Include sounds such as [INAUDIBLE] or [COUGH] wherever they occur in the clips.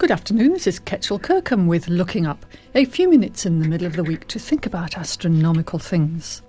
Good afternoon, this is Kechil Kirkham with Looking Up, a few minutes in the middle of the week to think about astronomical things.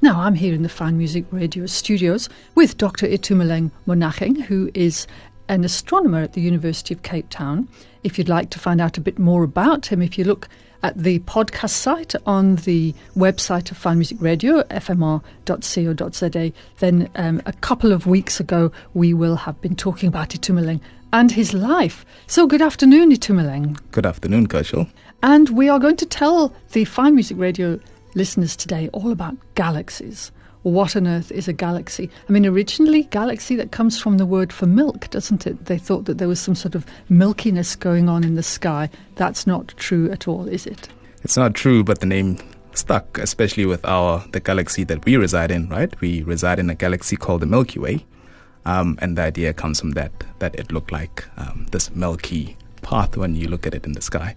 Now, I'm here in the Fine Music Radio studios with Dr. Itumeleng Monageng, who is an astronomer at the University of Cape Town. If you'd like to find out a bit more about him, if you look at the podcast site on the website of Fine Music Radio, fmr.co.za, then um, a couple of weeks ago we will have been talking about Itumeleng and his life. So, good afternoon, Itumeleng. Good afternoon, Kechil. And we are going to tell the Fine Music Radio listeners today all about galaxies. What on earth is a galaxy? I mean, originally, galaxy that comes from the word for milk, doesn't it? They thought that there was some sort of milkiness going on in the sky. That's not true at all, is it? It's not true, but the name stuck, especially with our the galaxy that we reside in. Right? We reside in a galaxy called the Milky Way, um, and the idea comes from that that it looked like um, this milky path when you look at it in the sky.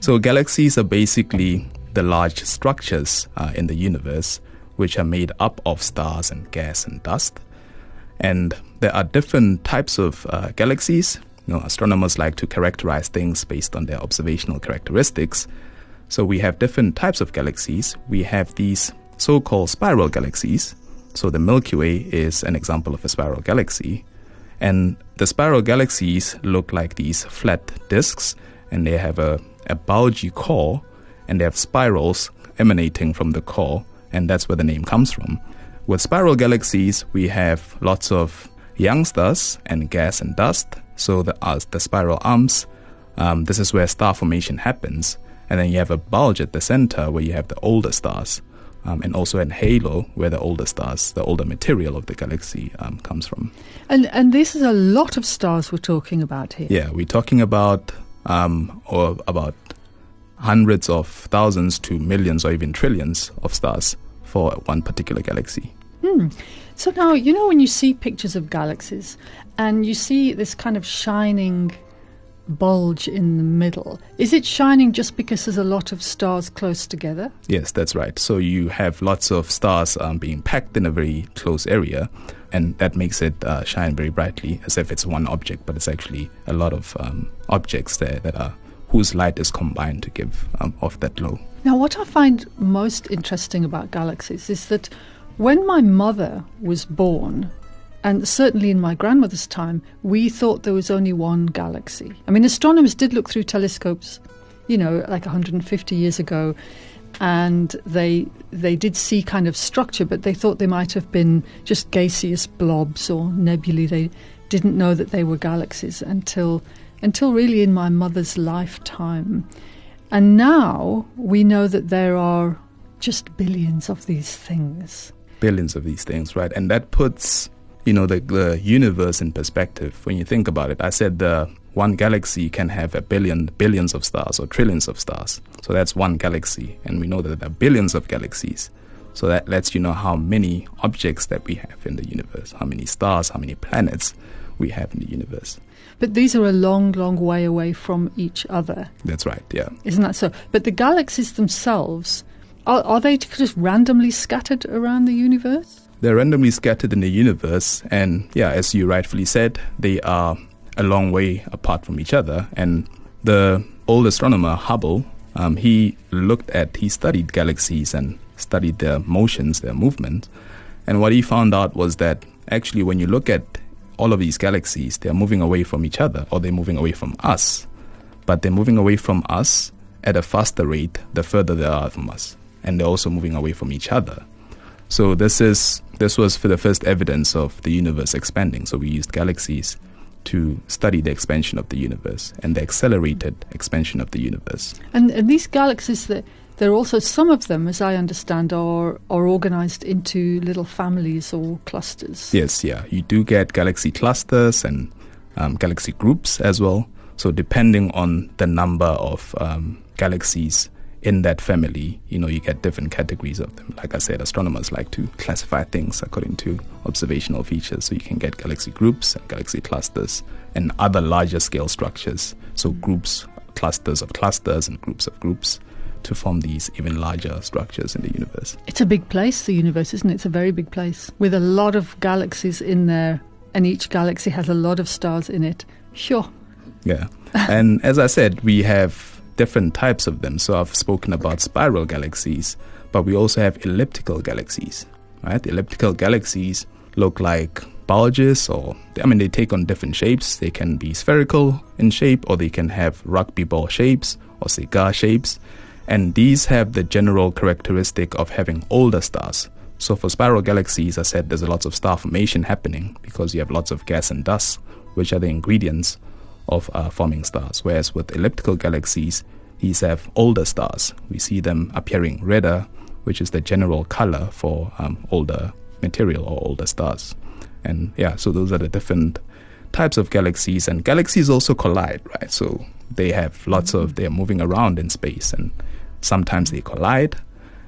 So galaxies are basically the large structures uh, in the universe which are made up of stars and gas and dust. And there are different types of uh, galaxies. You know, astronomers like to characterize things based on their observational characteristics. So we have different types of galaxies. We have these so-called spiral galaxies. So the Milky Way is an example of a spiral galaxy. And the spiral galaxies look like these flat disks, and they have a, a bulgy core, and they have spirals emanating from the core and that's where the name comes from. With spiral galaxies, we have lots of young stars and gas and dust. So the, uh, the spiral arms, um, this is where star formation happens. And then you have a bulge at the center where you have the older stars. Um, and also in halo, where the older stars, the older material of the galaxy um, comes from. And and this is a lot of stars we're talking about here. Yeah, we're talking about um, or about hundreds of thousands to millions or even trillions of stars for one particular galaxy. Hmm. So now, you know, when you see pictures of galaxies and you see this kind of shining bulge in the middle, is it shining just because there's a lot of stars close together? Yes, that's right. So you have lots of stars um, being packed in a very close area, and that makes it uh, shine very brightly as if it's one object, but it's actually a lot of um, objects there that are whose light is combined to give um, off that glow. Now, what I find most interesting about galaxies is that when my mother was born, and certainly in my grandmother's time, we thought there was only one galaxy. I mean, astronomers did look through telescopes, you know, like 150 years ago, and they they did see kind of structure, but they thought they might have been just gaseous blobs or nebulae. They didn't know that they were galaxies until until really in my mother's lifetime. And now we know that there are just billions of these things. Billions of these things, right? And that puts, you know, the, the universe in perspective. When you think about it, I said the one galaxy can have a billion, billions of stars or trillions of stars. So that's one galaxy. And we know that there are billions of galaxies. So that lets you know how many objects that we have in the universe, how many stars, how many planets we have in the universe. But these are a long, long way away from each other. That's right, yeah. Isn't that so? But the galaxies themselves, are, are they just randomly scattered around the universe? They're randomly scattered in the universe, and yeah, as you rightfully said, they are a long way apart from each other. And the old astronomer Hubble, um, he looked at, he studied galaxies and studied their motions, their movement. And what he found out was that actually, when you look at all of these galaxies, they're moving away from each other or they're moving away from us. But they're moving away from us at a faster rate the further they are from us. And they're also moving away from each other. So this is this was for the first evidence of the universe expanding. So we used galaxies to study the expansion of the universe and the accelerated expansion of the universe. And, and these galaxies that there are also some of them, as I understand, are are organized into little families or clusters. Yes, yeah, you do get galaxy clusters and um, galaxy groups as well. So depending on the number of um, galaxies in that family, you know, you get different categories of them. Like I said, astronomers like to classify things according to observational features. So you can get galaxy groups and galaxy clusters and other larger scale structures. So groups, clusters of clusters and groups of groups to form these even larger structures in the universe. It's a big place, the universe, isn't it? It's a very big place with a lot of galaxies in there, and each galaxy has a lot of stars in it. Sure. Yeah. [LAUGHS] and as I said, we have different types of them. So I've spoken about spiral galaxies, but we also have elliptical galaxies. Right? Elliptical galaxies look like bulges, or I mean, they take on different shapes. They can be spherical in shape, or they can have rugby ball shapes or cigar shapes. And these have the general characteristic of having older stars. So for spiral galaxies, I said there's a lot of star formation happening because you have lots of gas and dust, which are the ingredients of uh, forming stars. Whereas with elliptical galaxies, these have older stars. We see them appearing redder, which is the general color for um, older material or older stars. And yeah, so those are the different types of galaxies. And galaxies also collide, right? So they have lots of, they're moving around in space and sometimes they collide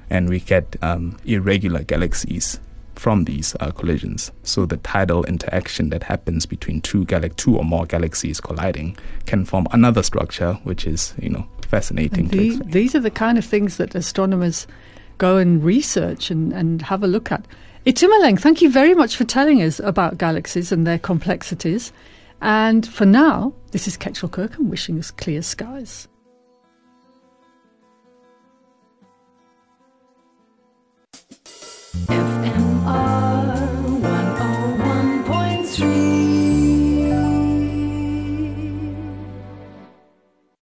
and we get um, irregular galaxies from these uh, collisions. So the tidal interaction that happens between two gal- two or more galaxies colliding can form another structure, which is you know fascinating. These, these, are the kind of things that astronomers go and research and, and have a look at. Itumeleng, thank you very much for telling us about galaxies and their complexities. And for now, this is Kechil Kirk and wishing us clear skies. If